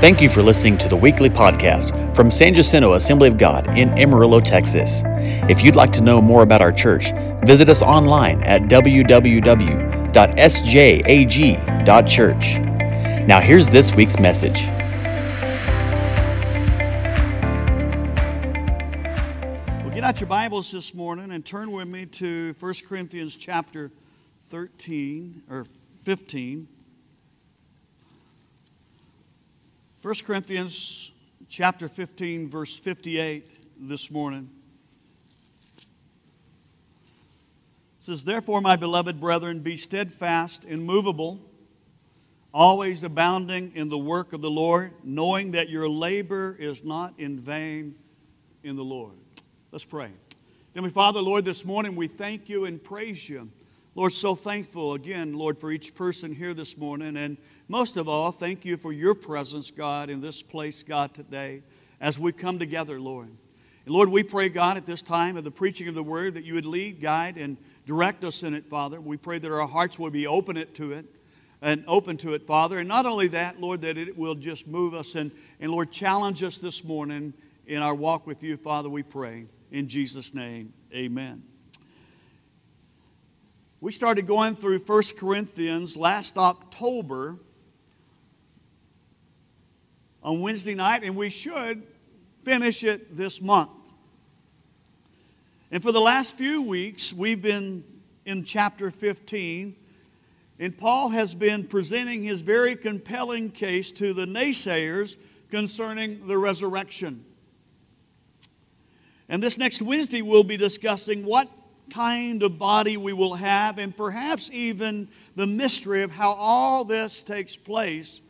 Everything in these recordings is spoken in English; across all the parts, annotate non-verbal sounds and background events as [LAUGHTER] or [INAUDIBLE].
Thank you for listening to the weekly podcast from San Jacinto Assembly of God in Amarillo, Texas. If you'd like to know more about our church, visit us online at www.sjag.church. Now, here's this week's message. Well, get out your Bibles this morning and turn with me to 1 Corinthians chapter 13 or 15. 1 Corinthians chapter 15, verse 58 this morning. It says, Therefore, my beloved brethren, be steadfast, immovable, always abounding in the work of the Lord, knowing that your labor is not in vain in the Lord. Let's pray. Heavenly Father, Lord, this morning we thank you and praise you. Lord, so thankful again, Lord, for each person here this morning. And most of all, thank you for your presence, God, in this place, God, today as we come together, Lord. And Lord, we pray, God, at this time of the preaching of the word that you would lead, guide, and direct us in it, Father. We pray that our hearts will be open it to it and open to it, Father. And not only that, Lord, that it will just move us and, and Lord, challenge us this morning in our walk with you, Father, we pray. In Jesus' name, amen. We started going through 1 Corinthians last October on Wednesday night, and we should finish it this month. And for the last few weeks, we've been in chapter 15, and Paul has been presenting his very compelling case to the naysayers concerning the resurrection. And this next Wednesday, we'll be discussing what kind of body we will have, and perhaps even the mystery of how all this takes place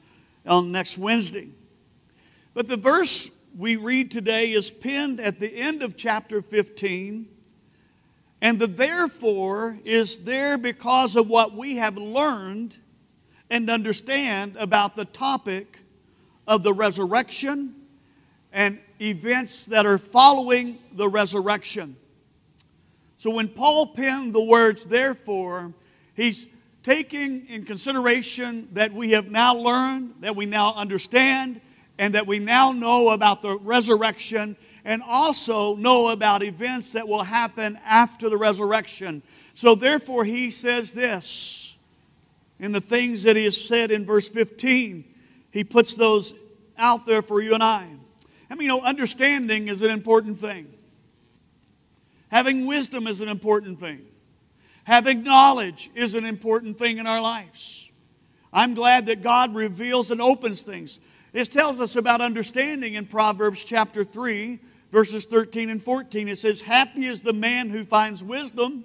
on next Wednesday. But the verse we read today is penned at the end of chapter 15, and the therefore is there because of what we have learned and understand about the topic of the resurrection and events that are following the resurrection. So when Paul penned the words, therefore, he's taking in consideration that we have now learned, that we now understand, and that we now know about the resurrection, and also know about events that will happen after the resurrection. So therefore, he says this in the things that he has said in verse 15. He puts those out there for you and I. I mean, you know, understanding is an important thing. Having wisdom is an important thing. Having knowledge is an important thing in our lives. I'm glad that God reveals and opens things. It tells us about understanding in Proverbs chapter 3, verses 13 and 14. It says, Happy is the man who finds wisdom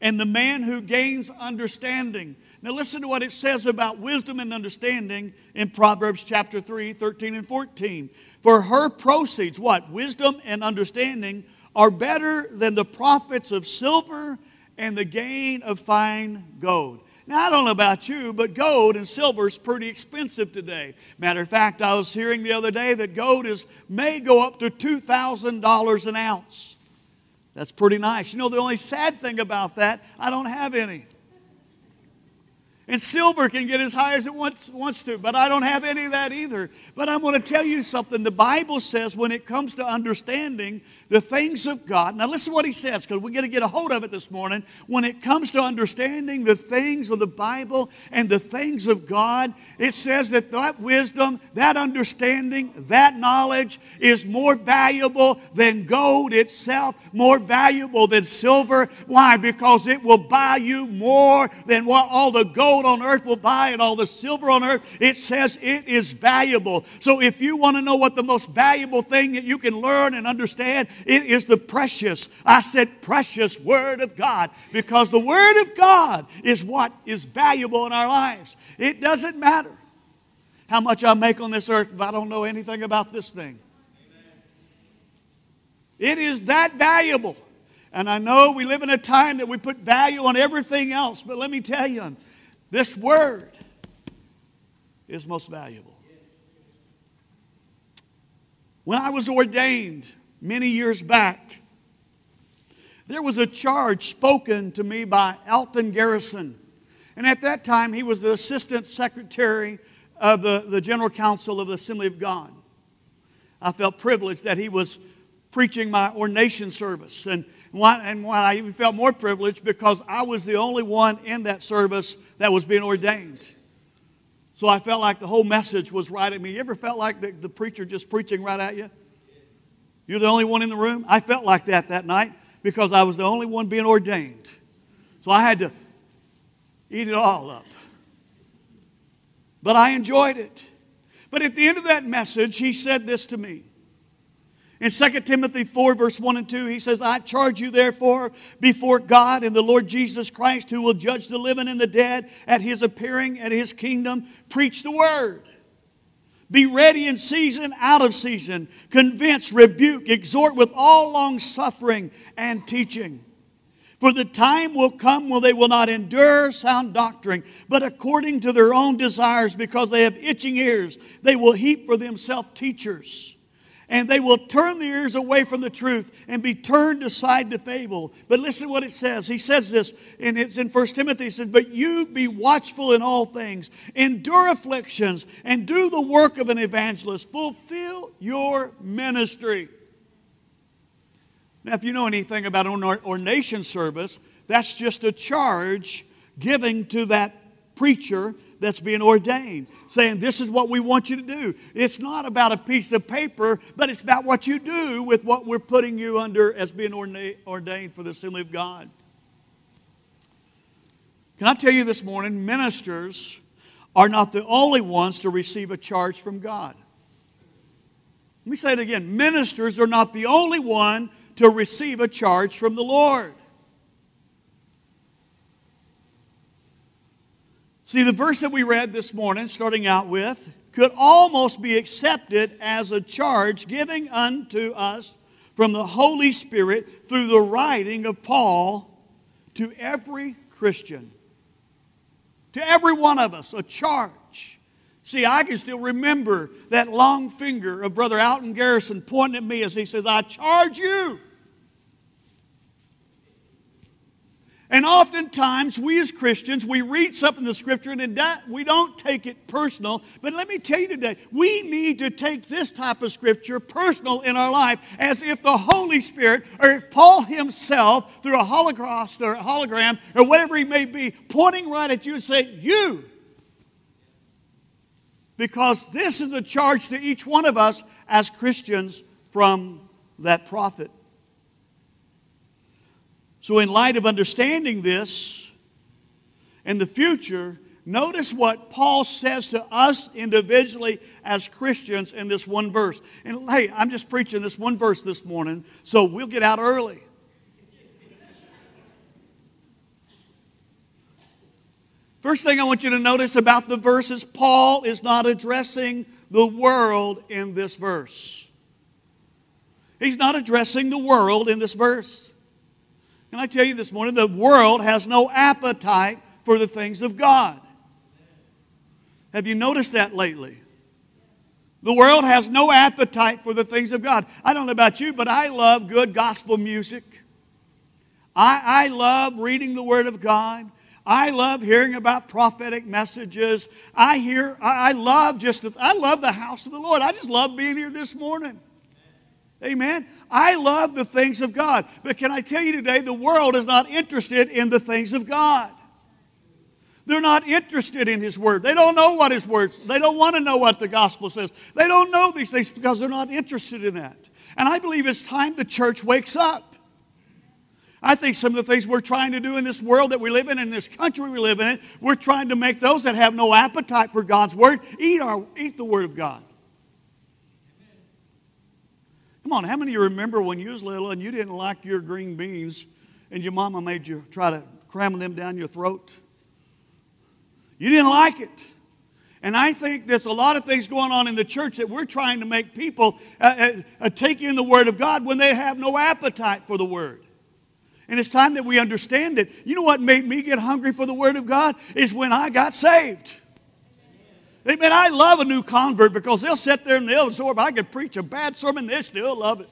and the man who gains understanding. Now, listen to what it says about wisdom and understanding in Proverbs chapter 3, 13 and 14. For her proceeds, what? Wisdom and understanding are better than the profits of silver and the gain of fine gold. Now, I don't know about you, but gold and silver is pretty expensive today. Matter of fact, I was hearing the other day that gold is, may go up to $2,000 an ounce. That's pretty nice. You know, the only sad thing about that, I don't have any. And silver can get as high as it wants, wants to, but I don't have any of that either. But I'm going to tell you something. The Bible says when it comes to understanding the things of God, now listen to what he says because we're going to get a hold of it this morning. When it comes to understanding the things of the Bible and the things of God, it says that that wisdom, that understanding, that knowledge is more valuable than gold itself, more valuable than silver. Why? Because it will buy you more than what all the gold gold on earth will buy and all the silver on earth, it says it is valuable. So if you want to know what the most valuable thing that you can learn and understand, it is the precious, I said precious Word of God, because the Word of God is what is valuable in our lives. It doesn't matter how much I make on this earth if I don't know anything about this thing. It is that valuable. And I know we live in a time that we put value on everything else, but let me tell you, this word is most valuable. When I was ordained many years back, there was a charge spoken to me by Alton Garrison. And at that time, he was the assistant secretary of the, the General Council of the Assembly of God. I felt privileged that he was preaching my ordination service. And why, and why I even felt more privileged because I was the only one in that service that was being ordained. So I felt like the whole message was right at me. You ever felt like the, the preacher just preaching right at you? You're the only one in the room? I felt like that that night because I was the only one being ordained. So I had to eat it all up. But I enjoyed it. But at the end of that message, he said this to me. In 2 Timothy 4, verse 1 and 2, he says, I charge you therefore before God and the Lord Jesus Christ, who will judge the living and the dead at his appearing at his kingdom, preach the word. Be ready in season, out of season. Convince, rebuke, exhort with all long suffering and teaching. For the time will come when they will not endure sound doctrine, but according to their own desires, because they have itching ears, they will heap for themselves teachers. And they will turn their ears away from the truth and be turned aside to fable. But listen to what it says. He says this, and it's in 1 Timothy. He says, But you be watchful in all things, endure afflictions, and do the work of an evangelist. Fulfill your ministry. Now, if you know anything about ordination service, that's just a charge giving to that preacher that's being ordained, saying, This is what we want you to do. It's not about a piece of paper, but it's about what you do with what we're putting you under as being ordained for the assembly of God. Can I tell you this morning, ministers are not the only ones to receive a charge from God. Let me say it again. Ministers are not the only one to receive a charge from the Lord. See, the verse that we read this morning, starting out with, could almost be accepted as a charge giving unto us from the Holy Spirit through the writing of Paul to every Christian. To every one of us, a charge. See, I can still remember that long finger of Brother Alton Garrison pointing at me as he says, I charge you. And oftentimes, we as Christians, we read something in the scripture and we don't take it personal. But let me tell you today, we need to take this type of scripture personal in our life as if the Holy Spirit or if Paul himself, through a holocaust or a hologram or whatever he may be, pointing right at you and say, You. Because this is a charge to each one of us as Christians from that prophet. So, in light of understanding this in the future, notice what Paul says to us individually as Christians in this one verse. And hey, I'm just preaching this one verse this morning, so we'll get out early. First thing I want you to notice about the verse is Paul is not addressing the world in this verse. He's not addressing the world in this verse. Can I tell you this morning, the world has no appetite for the things of God. Have you noticed that lately? The world has no appetite for the things of God. I don't know about you, but I love good gospel music. I, I love reading the Word of God. I love hearing about prophetic messages. I hear, I, I love just, I love the house of the Lord. I just love being here this morning. Amen. I love the things of God. But can I tell you today, the world is not interested in the things of God. They're not interested in His Word. They don't know what His Word They don't want to know what the gospel says. They don't know these things because they're not interested in that. And I believe it's time the church wakes up. I think some of the things we're trying to do in this world that we live in, in this country we live in, we're trying to make those that have no appetite for God's Word eat, our, eat the Word of God. Come on, how many of you remember when you was little and you didn't like your green beans and your mama made you try to cram them down your throat? You didn't like it. And I think there's a lot of things going on in the church that we're trying to make people uh, uh, uh, take in the Word of God when they have no appetite for the Word. And it's time that we understand it. You know what made me get hungry for the Word of God? Is when I got saved. Amen. I love a new convert because they'll sit there and they'll absorb. I could preach a bad sermon, they still love it.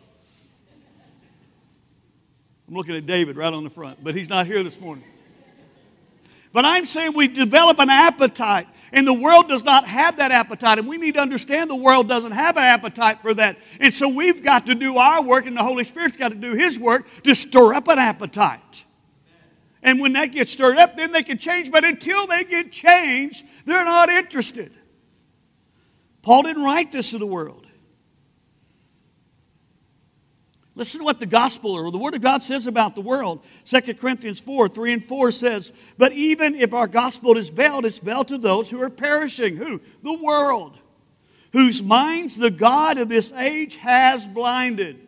I'm looking at David right on the front, but he's not here this morning. But I'm saying we develop an appetite, and the world does not have that appetite. And we need to understand the world doesn't have an appetite for that. And so we've got to do our work, and the Holy Spirit's got to do His work to stir up an appetite. And when that gets stirred up, then they can change. But until they get changed, they're not interested. Paul didn't write this to the world. Listen to what the gospel or the word of God says about the world. 2 Corinthians 4 3 and 4 says, But even if our gospel is veiled, it's veiled to those who are perishing. Who? The world. Whose minds the God of this age has blinded.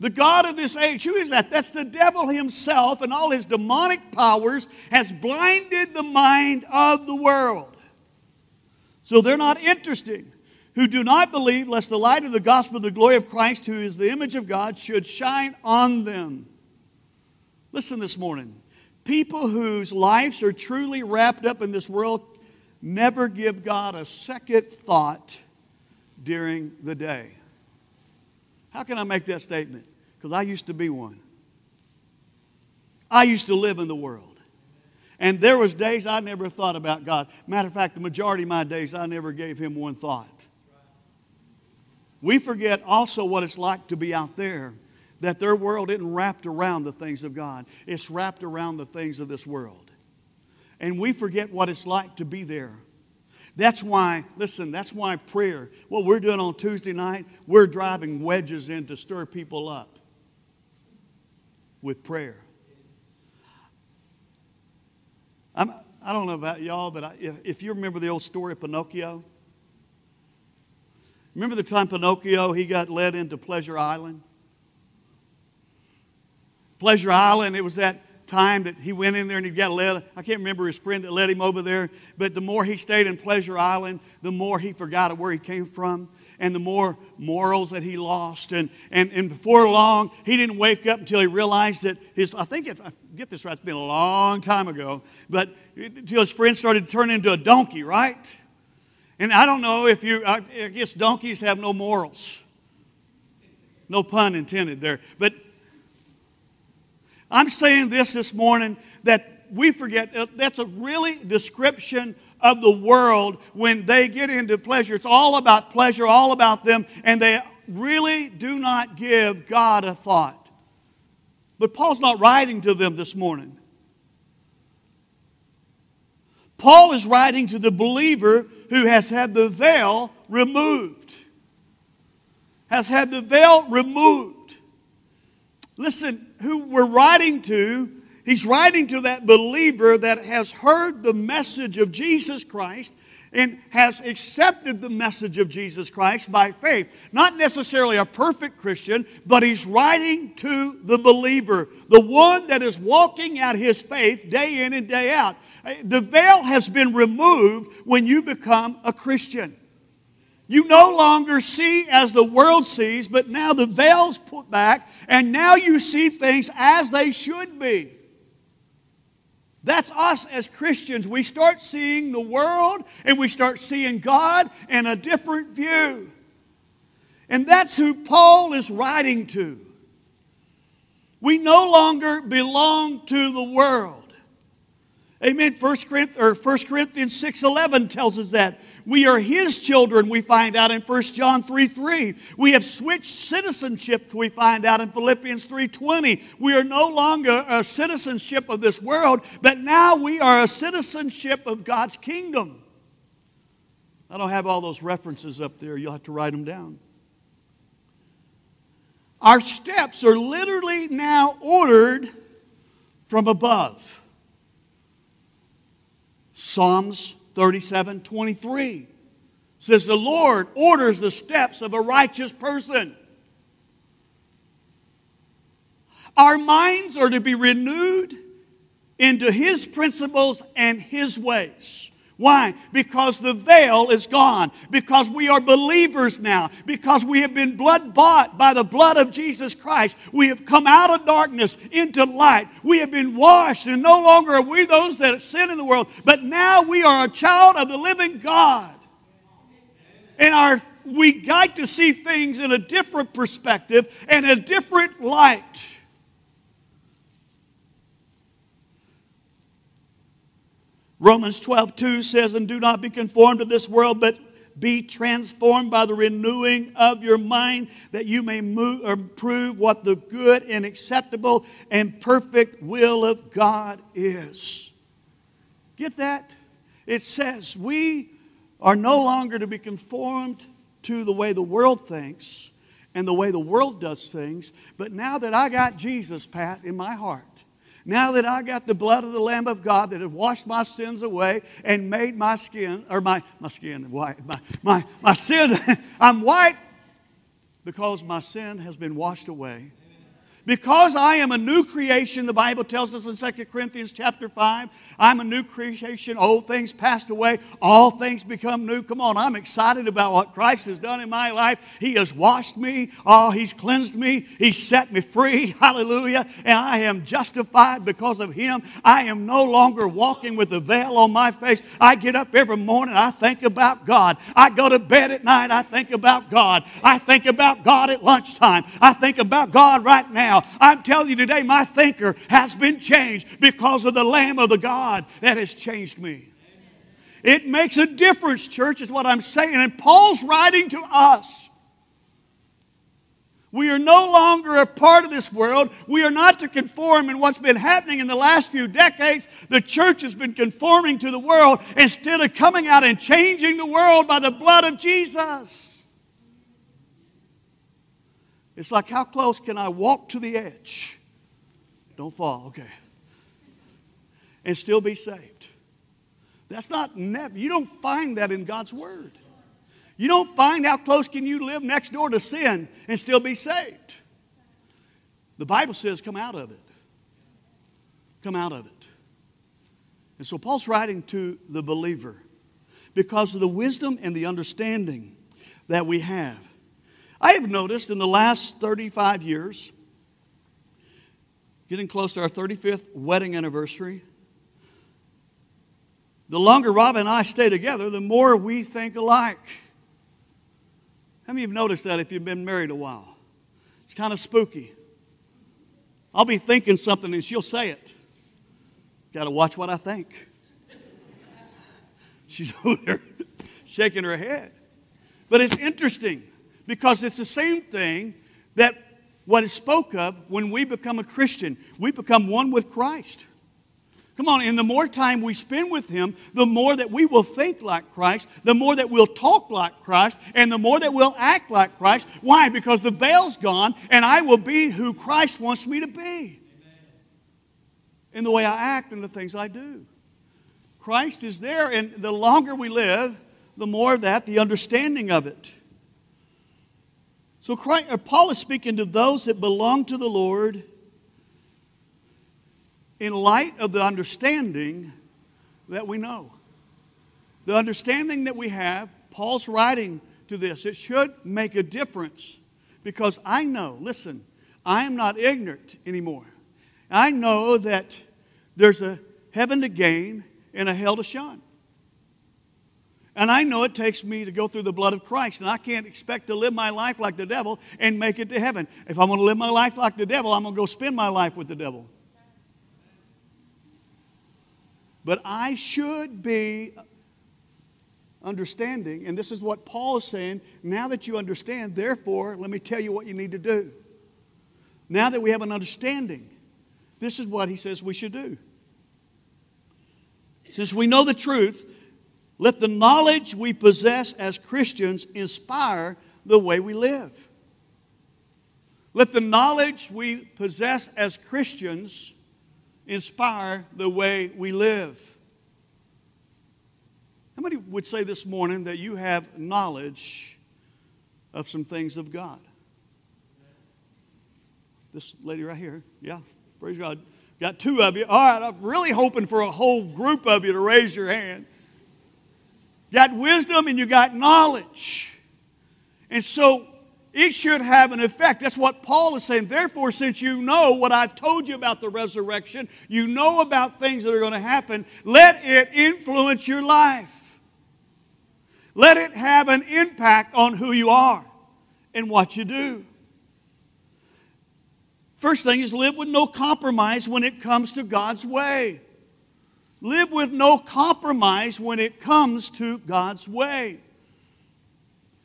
The God of this age, who is that? That's the devil himself and all his demonic powers has blinded the mind of the world. So they're not interested who do not believe, lest the light of the gospel of the glory of Christ, who is the image of God, should shine on them. Listen this morning. People whose lives are truly wrapped up in this world never give God a second thought during the day. How can I make that statement? Because I used to be one. I used to live in the world. And there was days I never thought about God. Matter of fact, the majority of my days I never gave him one thought. We forget also what it's like to be out there, that their world isn't wrapped around the things of God, it's wrapped around the things of this world. And we forget what it's like to be there. That's why, listen, that's why prayer, what we're doing on Tuesday night, we're driving wedges in to stir people up with prayer. I'm, I do not know about y'all, but I, if, if you remember the old story of Pinocchio, Remember the time Pinocchio, he got led into Pleasure Island? Pleasure Island, it was that time that he went in there and he got led. I can't remember his friend that led him over there, but the more he stayed in Pleasure Island, the more he forgot where he came from and the more morals that he lost. And, and, and before long, he didn't wake up until he realized that his, I think if I get this right, it's been a long time ago, but until his friend started to turn into a donkey, right? And I don't know if you, I guess donkeys have no morals. No pun intended there. But I'm saying this this morning that we forget that's a really description of the world when they get into pleasure. It's all about pleasure, all about them, and they really do not give God a thought. But Paul's not writing to them this morning. Paul is writing to the believer who has had the veil removed. Has had the veil removed. Listen, who we're writing to, he's writing to that believer that has heard the message of Jesus Christ and has accepted the message of Jesus Christ by faith. Not necessarily a perfect Christian, but he's writing to the believer, the one that is walking out his faith day in and day out. The veil has been removed when you become a Christian. You no longer see as the world sees, but now the veil's put back, and now you see things as they should be. That's us as Christians. We start seeing the world and we start seeing God in a different view. And that's who Paul is writing to. We no longer belong to the world. Amen. 1 Corinthians, or 1 Corinthians 6.11 tells us that. We are his children, we find out in 1 John 3 3. We have switched citizenship, we find out in Philippians 3.20. We are no longer a citizenship of this world, but now we are a citizenship of God's kingdom. I don't have all those references up there. You'll have to write them down. Our steps are literally now ordered from above. Psalms 37 23 says, The Lord orders the steps of a righteous person. Our minds are to be renewed into His principles and His ways. Why? Because the veil is gone. Because we are believers now. Because we have been blood bought by the blood of Jesus Christ. We have come out of darkness into light. We have been washed, and no longer are we those that sin in the world, but now we are a child of the living God. And our we like to see things in a different perspective and a different light. Romans 12, 2 says, And do not be conformed to this world, but be transformed by the renewing of your mind, that you may move, or prove what the good and acceptable and perfect will of God is. Get that? It says we are no longer to be conformed to the way the world thinks and the way the world does things, but now that I got Jesus, Pat, in my heart, now that I got the blood of the Lamb of God that had washed my sins away and made my skin, or my, my skin white, my, my, my sin, [LAUGHS] I'm white because my sin has been washed away. Because I am a new creation, the Bible tells us in 2 Corinthians chapter 5, I'm a new creation. Old things passed away, all things become new. Come on, I'm excited about what Christ has done in my life. He has washed me, oh, He's cleansed me, He's set me free. [LAUGHS] Hallelujah. And I am justified because of Him. I am no longer walking with a veil on my face. I get up every morning, I think about God. I go to bed at night, I think about God. I think about God at lunchtime. I think about God right now now. I'm telling you today, my thinker has been changed because of the Lamb of the God that has changed me. It makes a difference, church, is what I'm saying. And Paul's writing to us. We are no longer a part of this world. We are not to conform in what's been happening in the last few decades. The church has been conforming to the world instead of coming out and changing the world by the blood of Jesus. It's like, how close can I walk to the edge? Don't fall, okay. And still be saved. That's not never, you don't find that in God's Word. You don't find how close can you live next door to sin and still be saved. The Bible says, come out of it. Come out of it. And so Paul's writing to the believer because of the wisdom and the understanding that we have I have noticed in the last 35 years, getting close to our 35th wedding anniversary, the longer Rob and I stay together, the more we think alike. How many of you have noticed that if you've been married a while? It's kind of spooky. I'll be thinking something and she'll say it. Got to watch what I think. She's [LAUGHS] over there shaking her head. But it's interesting because it's the same thing that what is spoke of when we become a Christian. We become one with Christ. Come on, and the more time we spend with Him, the more that we will think like Christ, the more that we'll talk like Christ, and the more that we'll act like Christ. Why? Because the veil's gone, and I will be who Christ wants me to be in the way I act and the things I do. Christ is there, and the longer we live, the more that, the understanding of it. So Christ, uh, Paul is speaking to those that belong to the Lord in light of the understanding that we know. The understanding that we have, Paul's writing to this. It should make a difference because I know, listen, I am not ignorant anymore. I know that there's a heaven to gain and a hell to shun. And I know it takes me to go through the blood of Christ, and I can't expect to live my life like the devil and make it to heaven. If I'm going to live my life like the devil, I'm going to go spend my life with the devil. But I should be understanding, and this is what Paul is saying. Now that you understand, therefore, let me tell you what you need to do. Now that we have an understanding, this is what he says we should do. Since we know the truth, let the knowledge we possess as Christians inspire the way we live. Let the knowledge we possess as Christians inspire the way we live. How many would say this morning that you have knowledge of some things of God? This lady right here, yeah, praise God. Got two of you. All right, I'm really hoping for a whole group of you to raise your hand. You got wisdom and you got knowledge. And so it should have an effect. That's what Paul is saying. Therefore, since you know what I've told you about the resurrection, you know about things that are going to happen, let it influence your life. Let it have an impact on who you are and what you do. First thing is live with no compromise when it comes to God's way. Live with no compromise when it comes to God's way.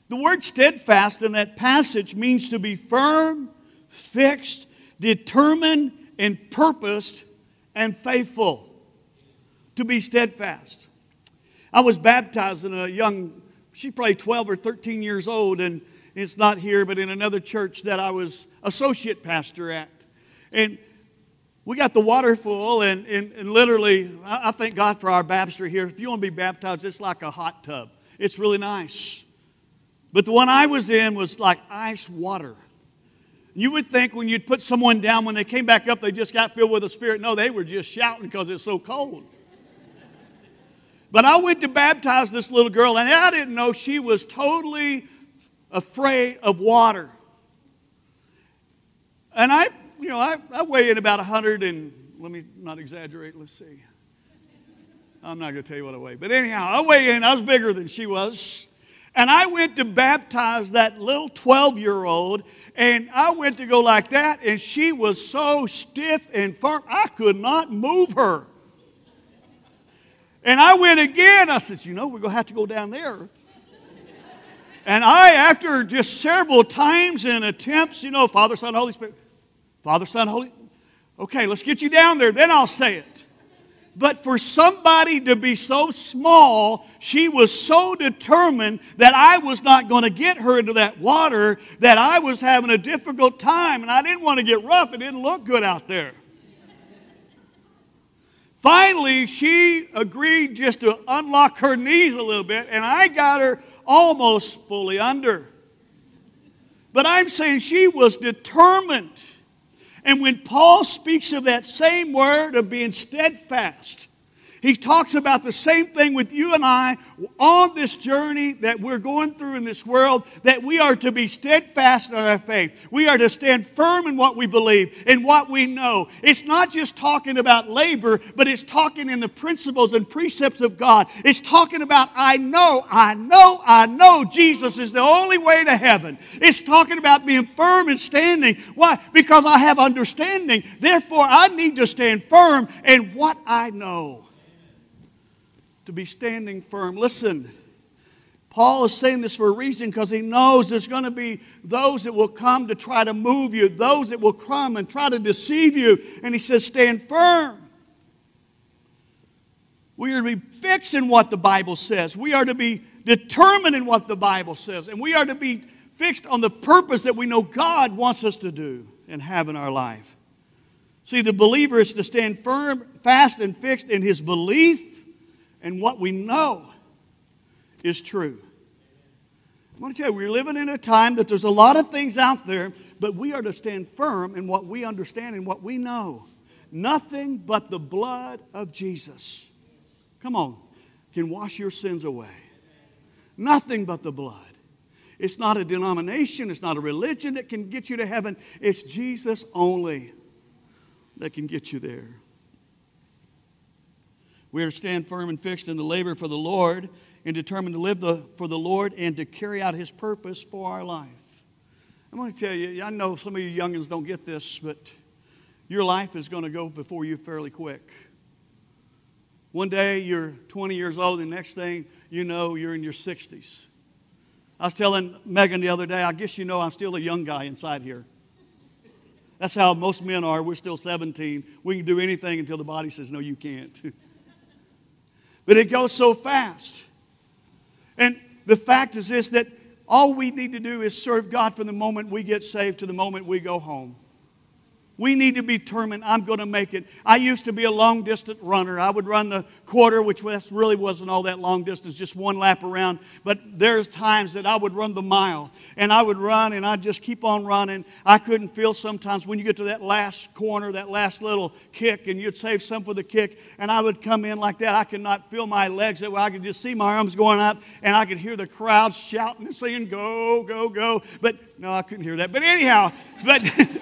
The word steadfast in that passage means to be firm, fixed, determined, and purposed, and faithful. To be steadfast. I was baptized in a young, she's probably 12 or 13 years old, and it's not here, but in another church that I was associate pastor at. And we got the water full, and, and, and literally, I, I thank God for our baptistry here. If you want to be baptized, it's like a hot tub. It's really nice. But the one I was in was like ice water. You would think when you'd put someone down, when they came back up, they just got filled with the Spirit. No, they were just shouting because it's so cold. But I went to baptize this little girl, and I didn't know she was totally afraid of water. And I, you know, I, I weigh in about 100 and, let me not exaggerate, let's see. I'm not going to tell you what I weigh. But anyhow, I weigh in, I was bigger than she was. And I went to baptize that little 12 year old, and I went to go like that, and she was so stiff and firm, I could not move her. And I went again. I said, You know, we're going to have to go down there. And I, after just several times and attempts, you know, Father, Son, Holy Spirit, Father, Son, Holy, okay, let's get you down there, then I'll say it. But for somebody to be so small, she was so determined that I was not going to get her into that water that I was having a difficult time and I didn't want to get rough. It didn't look good out there. Finally, she agreed just to unlock her knees a little bit, and I got her almost fully under. But I'm saying she was determined. And when Paul speaks of that same word of being steadfast, he talks about the same thing with you and I on this journey that we're going through in this world, that we are to be steadfast in our faith. We are to stand firm in what we believe, in what we know. It's not just talking about labor, but it's talking in the principles and precepts of God. It's talking about, I know, I know, I know Jesus is the only way to heaven. It's talking about being firm and standing. Why? Because I have understanding. Therefore, I need to stand firm in what I know to be standing firm. Listen, Paul is saying this for a reason because he knows there's going to be those that will come to try to move you, those that will come and try to deceive you. And he says, stand firm. We are to be fixed in what the Bible says. We are to be determined in what the Bible says. And we are to be fixed on the purpose that we know God wants us to do and have in our life. See, the believer is to stand firm, fast, and fixed in his belief and what we know is true. I want to tell you, we're living in a time that there's a lot of things out there, but we are to stand firm in what we understand and what we know. Nothing but the blood of Jesus. Come on, can wash your sins away. Nothing but the blood. It's not a denomination, it's not a religion that can get you to heaven. It's Jesus only that can get you there. We are to stand firm and fixed in the labor for the Lord and determined to live the, for the Lord and to carry out His purpose for our life. I'm going to tell you, I know some of you youngins don't get this, but your life is going to go before you fairly quick. One day you're 20 years old, the next thing you know, you're in your 60s. I was telling Megan the other day, I guess you know I'm still a young guy inside here. That's how most men are. We're still 17. We can do anything until the body says, no, you can't. [LAUGHS] But it goes so fast. And the fact is this that all we need to do is serve God from the moment we get saved to the moment we go home. We need to be determined, I'm going to make it. I used to be a long distance runner. I would run the quarter, which really wasn't all that long distance, just one lap around. But there's times that I would run the mile. And I would run and I'd just keep on running. I couldn't feel sometimes when you get to that last corner, that last little kick, and you'd save some for the kick. And I would come in like that. I could not feel my legs. I could just see my arms going up. And I could hear the crowd shouting and saying, Go, go, go. But no, I couldn't hear that. But anyhow, but. [LAUGHS]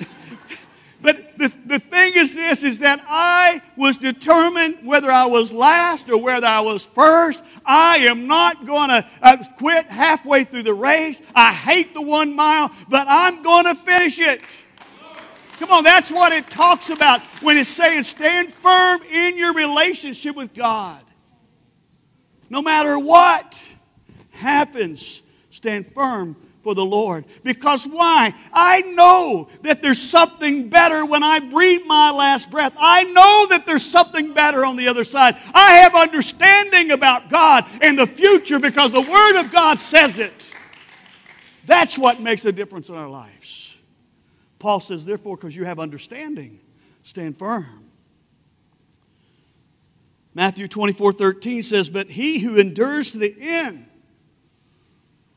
But the, the thing is this is that I was determined whether I was last or whether I was first. I am not going to uh, quit halfway through the race. I hate the one mile, but I'm going to finish it. Come on, that's what it talks about when it's saying stand firm in your relationship with God. No matter what happens, stand firm for the Lord. Because why? I know that there's something better when I breathe my last breath. I know that there's something better on the other side. I have understanding about God and the future because the Word of God says it. That's what makes a difference in our lives. Paul says, therefore, because you have understanding, stand firm. Matthew 24 13 says, But he who endures to the end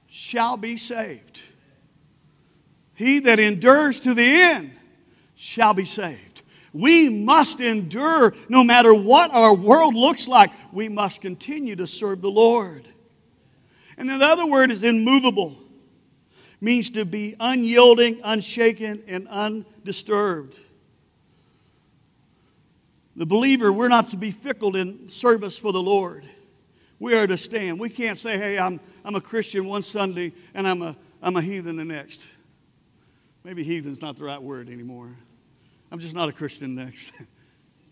shall be saved. He that endures to the end shall be saved. We must endure no matter what our world looks like. We must continue to serve the Lord. And then the other word is immovable. Means to be unyielding, unshaken, and undisturbed. The believer, we're not to be fickle in service for the Lord we are to stand. We can't say, hey, I'm, I'm a Christian one Sunday and I'm a, I'm a heathen the next. Maybe heathen's not the right word anymore. I'm just not a Christian next.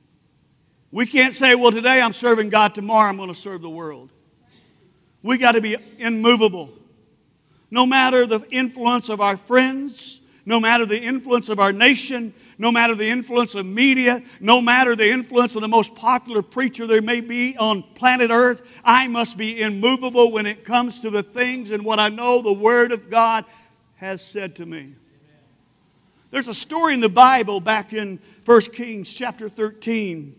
[LAUGHS] we can't say, well, today I'm serving God, tomorrow I'm going to serve the world. We got to be immovable. No matter the influence of our friends, no matter the influence of our nation, no matter the influence of media, no matter the influence of the most popular preacher there may be on planet Earth, I must be immovable when it comes to the things and what I know the Word of God has said to me. There's a story in the Bible back in 1 Kings chapter 13,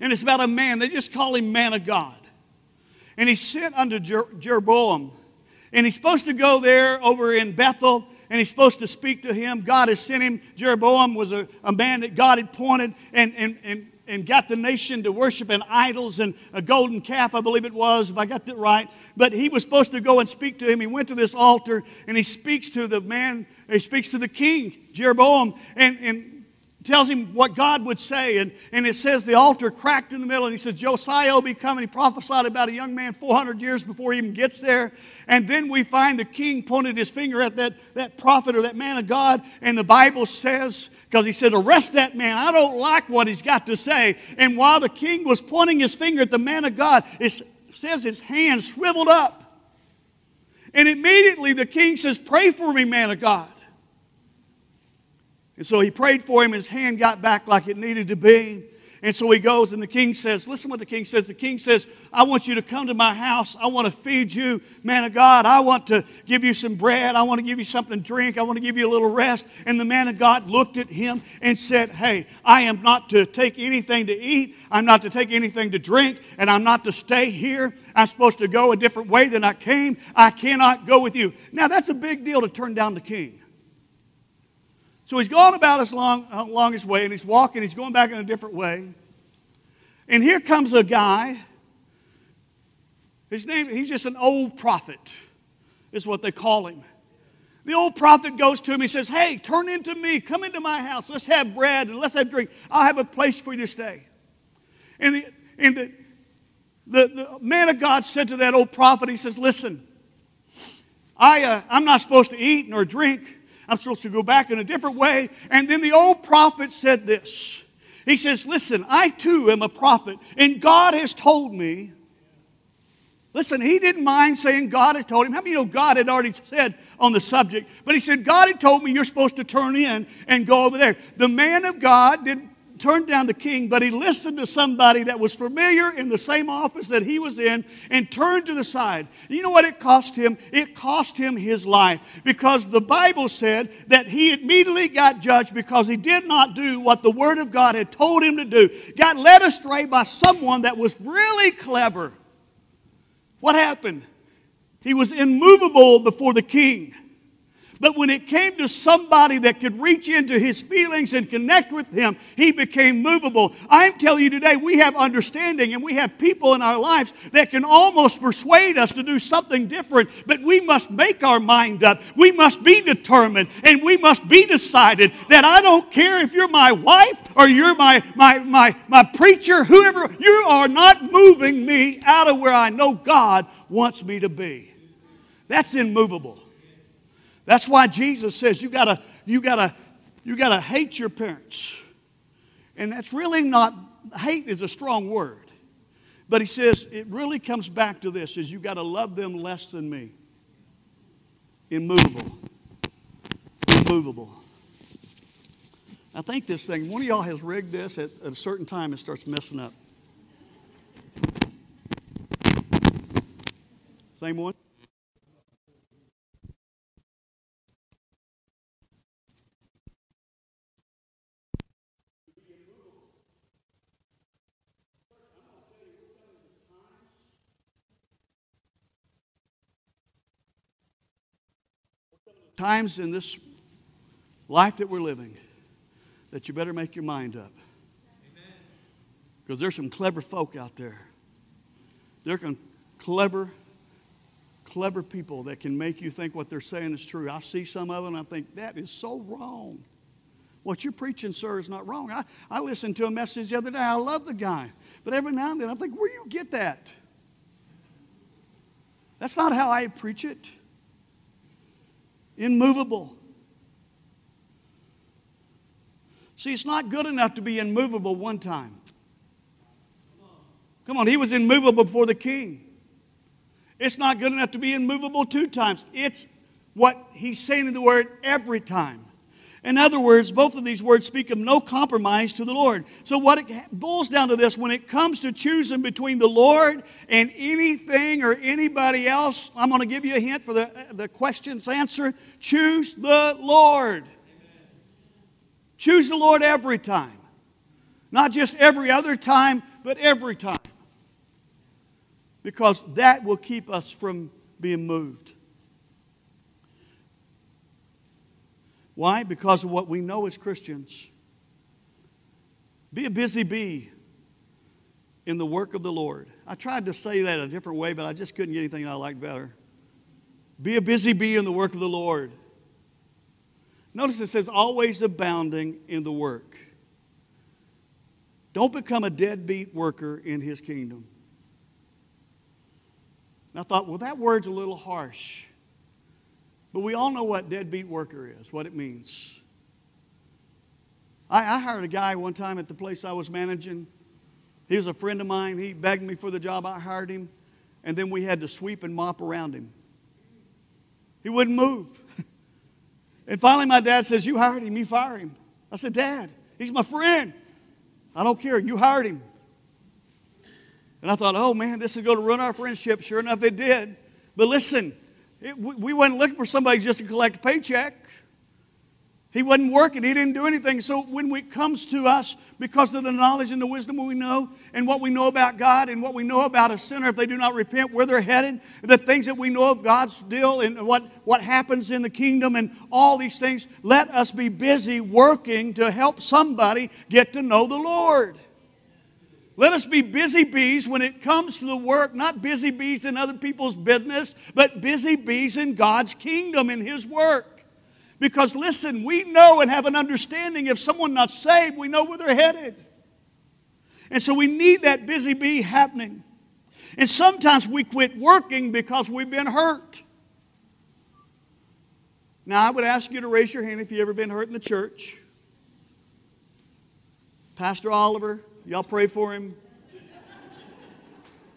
and it's about a man, they just call him man of God. And he's sent unto Jeroboam, and he's supposed to go there over in Bethel and he's supposed to speak to him. God has sent him. Jeroboam was a, a man that God had pointed and, and, and, and got the nation to worship in idols and a golden calf, I believe it was, if I got that right. But he was supposed to go and speak to him. He went to this altar and he speaks to the man, he speaks to the king, Jeroboam, and, and tells him what God would say. And, and it says the altar cracked in the middle. And he says, Josiah will be coming. He prophesied about a young man 400 years before he even gets there. And then we find the king pointed his finger at that, that prophet or that man of God. And the Bible says, because he said, Arrest that man. I don't like what he's got to say. And while the king was pointing his finger at the man of God, it says his hand swiveled up. And immediately the king says, Pray for me, man of God. And so he prayed for him, his hand got back like it needed to be. And so he goes, and the king says, Listen what the king says. The king says, I want you to come to my house. I want to feed you, man of God. I want to give you some bread. I want to give you something to drink. I want to give you a little rest. And the man of God looked at him and said, Hey, I am not to take anything to eat. I'm not to take anything to drink. And I'm not to stay here. I'm supposed to go a different way than I came. I cannot go with you. Now, that's a big deal to turn down the king. So he's gone about his long, along his way, and he's walking, he's going back in a different way. And here comes a guy. His name, he's just an old prophet, is what they call him. The old prophet goes to him, he says, Hey, turn into me, come into my house, let's have bread and let's have drink. I'll have a place for you to stay. And the, and the, the, the man of God said to that old prophet, he says, Listen, I, uh, I'm not supposed to eat nor drink I'm supposed to go back in a different way. And then the old prophet said this. He says, Listen, I too am a prophet, and God has told me. Listen, he didn't mind saying God had told him. How many you know God had already said on the subject? But he said, God had told me you're supposed to turn in and go over there. The man of God did turned down the king, but he listened to somebody that was familiar in the same office that he was in and turned to the side. You know what it cost him? It cost him his life because the Bible said that he immediately got judged because he did not do what the Word of God had told him to do. Got led astray by someone that was really clever. What happened? He was immovable before the king. But when it came to somebody that could reach into his feelings and connect with him, he became movable. I'm telling you today, we have understanding and we have people in our lives that can almost persuade us to do something different, but we must make our mind up. We must be determined and we must be decided that I don't care if you're my wife or you're my, my, my, my preacher, whoever, you are not moving me out of where I know God wants me to be. That's immovable. That's why Jesus says you gotta, you gotta, You got to hate your parents. And that's really not, hate is a strong word. But he says it really comes back to this is you got to love them less than me. Immovable. Immovable. I think this thing, one of y'all has rigged this at, at a certain time, it starts messing up. Same one? Times in this life that we're living that you better make your mind up. Because there's some clever folk out there. There are clever, clever people that can make you think what they're saying is true. I see some of them I think, that is so wrong. What you're preaching, sir, is not wrong. I, I listened to a message the other day. I love the guy. But every now and then I think, where you get that? That's not how I preach it. Immovable. See, it's not good enough to be immovable one time. Come on, he was immovable before the king. It's not good enough to be immovable two times. It's what he's saying in the word every time. In other words, both of these words speak of no compromise to the Lord. So, what it boils down to this when it comes to choosing between the Lord and anything or anybody else, I'm going to give you a hint for the, the question's answer. Choose the Lord. Choose the Lord every time. Not just every other time, but every time. Because that will keep us from being moved. Why? Because of what we know as Christians. Be a busy bee in the work of the Lord. I tried to say that a different way, but I just couldn't get anything I liked better. Be a busy bee in the work of the Lord. Notice it says, always abounding in the work. Don't become a deadbeat worker in his kingdom. And I thought, well, that word's a little harsh. But we all know what deadbeat worker is, what it means. I, I hired a guy one time at the place I was managing. He was a friend of mine. He begged me for the job. I hired him. And then we had to sweep and mop around him. He wouldn't move. [LAUGHS] And finally, my dad says, You hired him, you fire him. I said, Dad, he's my friend. I don't care, you hired him. And I thought, oh man, this is going to ruin our friendship. Sure enough, it did. But listen, it, we weren't looking for somebody just to collect a paycheck. He wasn't working. He didn't do anything. So when it comes to us, because of the knowledge and the wisdom we know, and what we know about God, and what we know about a sinner, if they do not repent, where they're headed, the things that we know of God's deal, and what, what happens in the kingdom, and all these things, let us be busy working to help somebody get to know the Lord. Let us be busy bees when it comes to the work, not busy bees in other people's business, but busy bees in God's kingdom, in His work. Because listen, we know and have an understanding if someone not saved, we know where they're headed. And so we need that busy bee happening. And sometimes we quit working because we've been hurt. Now, I would ask you to raise your hand if you've ever been hurt in the church. Pastor Oliver, y'all pray for him.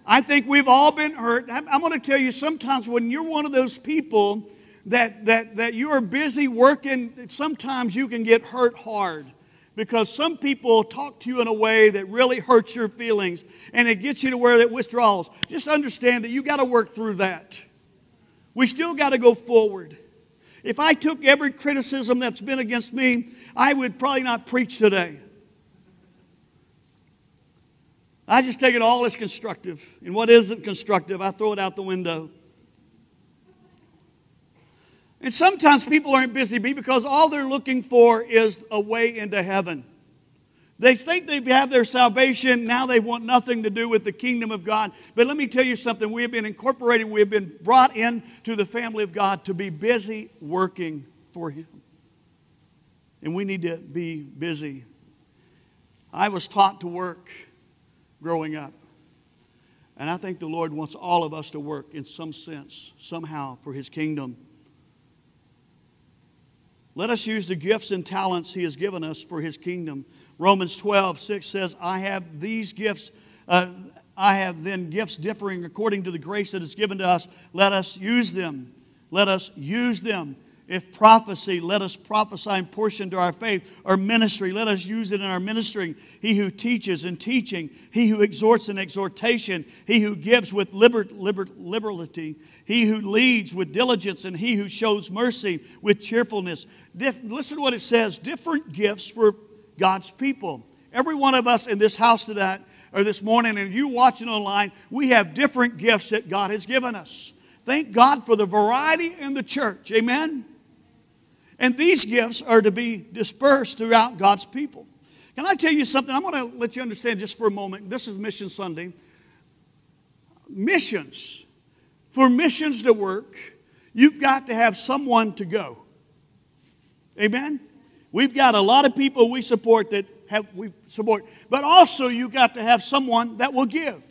I think we've all been hurt. I'm going to tell you sometimes when you're one of those people that, that, that you are busy working, sometimes you can get hurt hard because some people talk to you in a way that really hurts your feelings and it gets you to where that withdrawals. Just understand that you got to work through that. We still got to go forward. If I took every criticism that's been against me, I would probably not preach today. I just take it all as constructive. And what isn't constructive, I throw it out the window. And sometimes people aren't busy because all they're looking for is a way into heaven. They think they have their salvation. Now they want nothing to do with the kingdom of God. But let me tell you something. We have been incorporated, we have been brought into the family of God to be busy working for Him. And we need to be busy. I was taught to work growing up. And I think the Lord wants all of us to work in some sense, somehow, for His kingdom. Let us use the gifts and talents He has given us for His kingdom. Romans 12, 6 says, I have these gifts. Uh, I have then gifts differing according to the grace that is given to us. Let us use them. Let us use them. If prophecy, let us prophesy in portion to our faith. Or ministry, let us use it in our ministering. He who teaches in teaching, he who exhorts in exhortation, he who gives with liber, liber, liberality, he who leads with diligence, and he who shows mercy with cheerfulness. Dif- listen to what it says different gifts for God's people. Every one of us in this house today, or this morning, and you watching online, we have different gifts that God has given us. Thank God for the variety in the church. Amen. And these gifts are to be dispersed throughout God's people. Can I tell you something? I'm going to let you understand just for a moment. This is Mission Sunday. Missions, for missions to work, you've got to have someone to go. Amen? We've got a lot of people we support that have we support, but also you've got to have someone that will give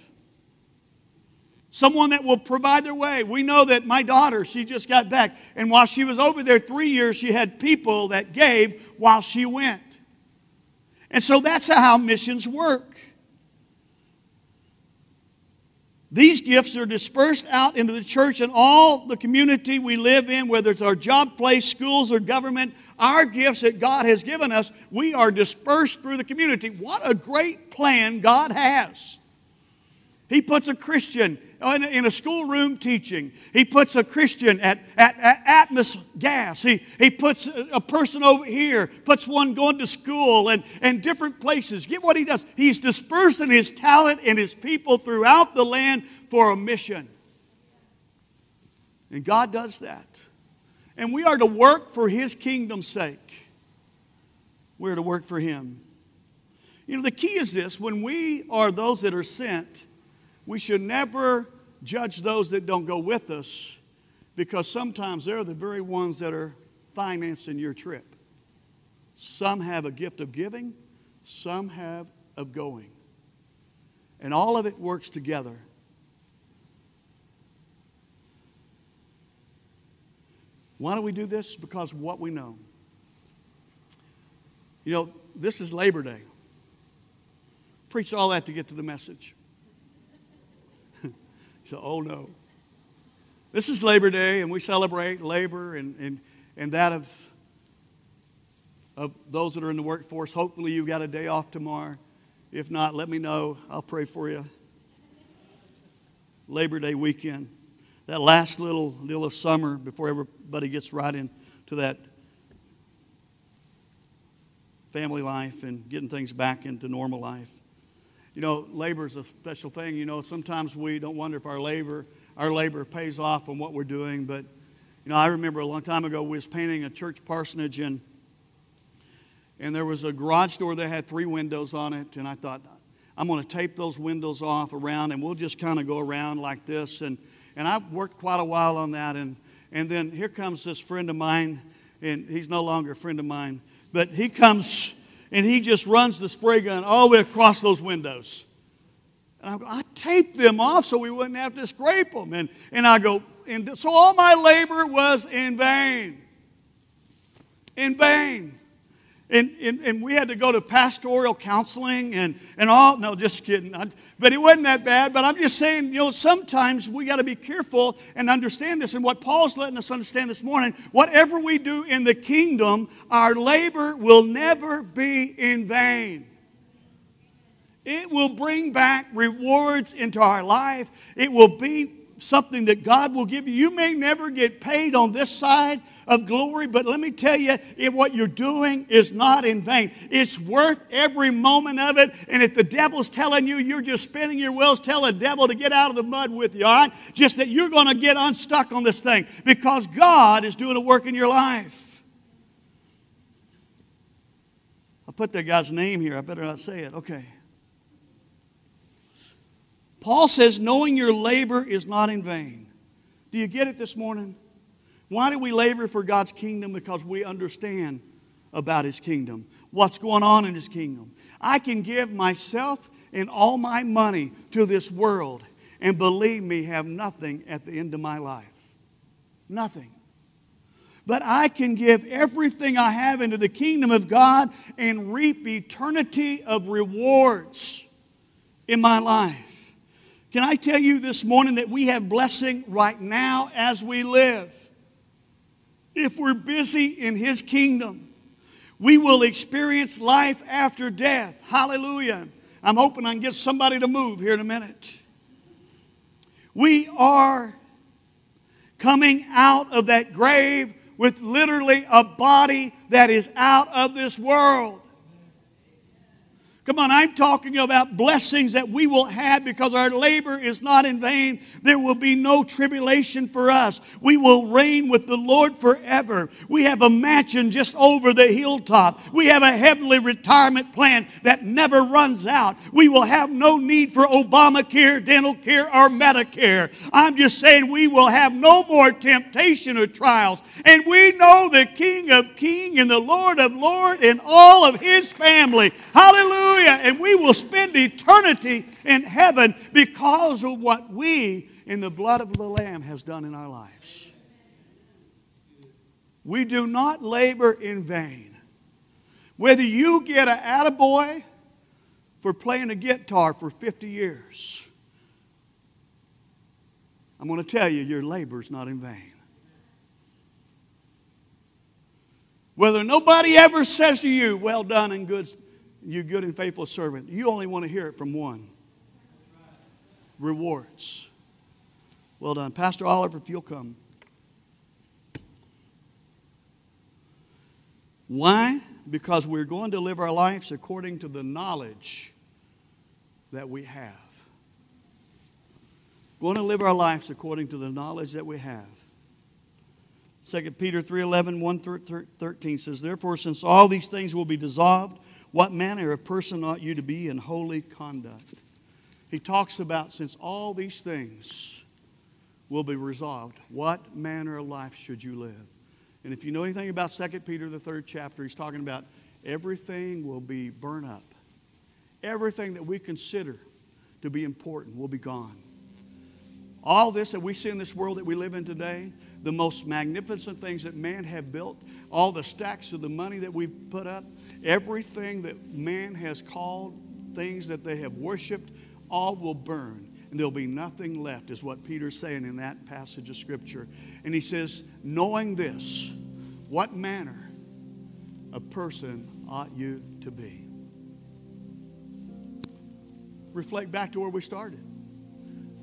someone that will provide their way. We know that my daughter, she just got back, and while she was over there three years, she had people that gave while she went. And so that's how missions work. These gifts are dispersed out into the church and all the community we live in, whether it's our job place, schools, or government. Our gifts that God has given us, we are dispersed through the community. What a great plan God has! He puts a Christian in a, in a schoolroom teaching. He puts a Christian at, at, at Atmos Gas. He, he puts a, a person over here, puts one going to school and, and different places. Get what he does. He's dispersing his talent and his people throughout the land for a mission. And God does that. And we are to work for his kingdom's sake. We're to work for him. You know, the key is this when we are those that are sent, we should never judge those that don't go with us because sometimes they're the very ones that are financing your trip. Some have a gift of giving, some have of going. And all of it works together. Why do we do this? Because what we know. You know, this is Labor Day. Preach all that to get to the message. So, oh no. This is Labor Day, and we celebrate labor and, and, and that of, of those that are in the workforce. Hopefully, you've got a day off tomorrow. If not, let me know. I'll pray for you. Labor Day weekend. That last little deal of summer before everybody gets right into that family life and getting things back into normal life. You know, labor is a special thing. You know, sometimes we don't wonder if our labor, our labor pays off on what we're doing. But, you know, I remember a long time ago we was painting a church parsonage and and there was a garage door that had three windows on it. And I thought, I'm going to tape those windows off around and we'll just kind of go around like this. And, and I worked quite a while on that. And, and then here comes this friend of mine, and he's no longer a friend of mine, but he comes and he just runs the spray gun all the way across those windows. And I go, I taped them off so we wouldn't have to scrape them. And, and I go, and so all my labor was in vain. In vain. And, and, and, we had to go to pastoral counseling and, and all. No, just kidding. I, but it wasn't that bad. But I'm just saying, you know, sometimes we got to be careful and understand this. And what Paul's letting us understand this morning whatever we do in the kingdom, our labor will never be in vain. It will bring back rewards into our life. It will be something that God will give you. You may never get paid on this side of glory, but let me tell you, if what you're doing is not in vain. It's worth every moment of it. And if the devil's telling you you're just spinning your wheels, tell the devil to get out of the mud with you, all right? Just that you're going to get unstuck on this thing because God is doing a work in your life. I put that guy's name here. I better not say it. Okay. Paul says, knowing your labor is not in vain. Do you get it this morning? Why do we labor for God's kingdom? Because we understand about His kingdom, what's going on in His kingdom. I can give myself and all my money to this world and believe me, have nothing at the end of my life. Nothing. but I can give everything I have into the kingdom of God and reap eternity of rewards in my life. Can I tell you this morning that we have blessing right now as we live? If we're busy in His kingdom, we will experience life after death. Hallelujah. I'm hoping I can get somebody to move here in a minute. We are coming out of that grave with literally a body that is out of this world. Come on, I'm talking about blessings that we will have because our labor is not in vain. There will be no tribulation for us. We will reign with the Lord forever. We have a mansion just over the hilltop. We have a heavenly retirement plan that never runs out. We will have no need for Obamacare, dental care, or Medicare. I'm just saying we will have no more temptation or trials. And we know the King of Kings and the Lord of Lords and all of his family. Hallelujah. Hallelujah. And we will spend eternity in heaven because of what we, in the blood of the Lamb, has done in our lives. We do not labor in vain. Whether you get an attaboy for playing a guitar for 50 years, I'm going to tell you, your labor is not in vain. Whether nobody ever says to you, Well done and good you good and faithful servant. You only want to hear it from one. Rewards. Well done. Pastor Oliver, if you'll come. Why? Because we're going to live our lives according to the knowledge that we have. Going to live our lives according to the knowledge that we have. 2 Peter 3:11 1 13 says therefore since all these things will be dissolved what manner of person ought you to be in holy conduct? He talks about since all these things will be resolved, what manner of life should you live? And if you know anything about 2 Peter, the third chapter, he's talking about everything will be burned up. Everything that we consider to be important will be gone. All this that we see in this world that we live in today, the most magnificent things that man have built, all the stacks of the money that we've put up, everything that man has called things that they have worshiped, all will burn. And there'll be nothing left, is what Peter's saying in that passage of Scripture. And he says, Knowing this, what manner of person ought you to be? Reflect back to where we started.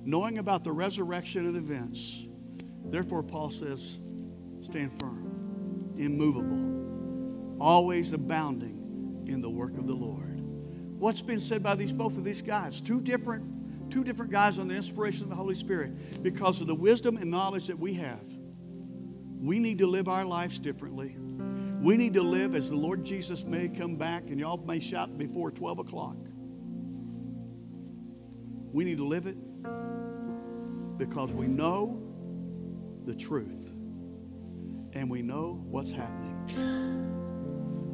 Knowing about the resurrection and events, therefore, Paul says, stand firm immovable, always abounding in the work of the Lord. What's been said by these both of these guys? Two different, two different guys on the inspiration of the Holy Spirit. Because of the wisdom and knowledge that we have, we need to live our lives differently. We need to live as the Lord Jesus may come back, and y'all may shout before 12 o'clock. We need to live it because we know the truth and we know what's happening.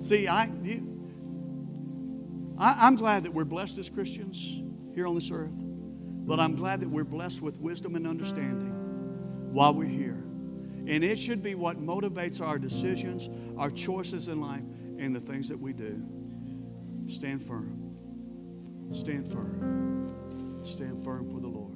See, I, you, I, I'm glad that we're blessed as Christians here on this earth, but I'm glad that we're blessed with wisdom and understanding while we're here. And it should be what motivates our decisions, our choices in life, and the things that we do. Stand firm. Stand firm. Stand firm for the Lord.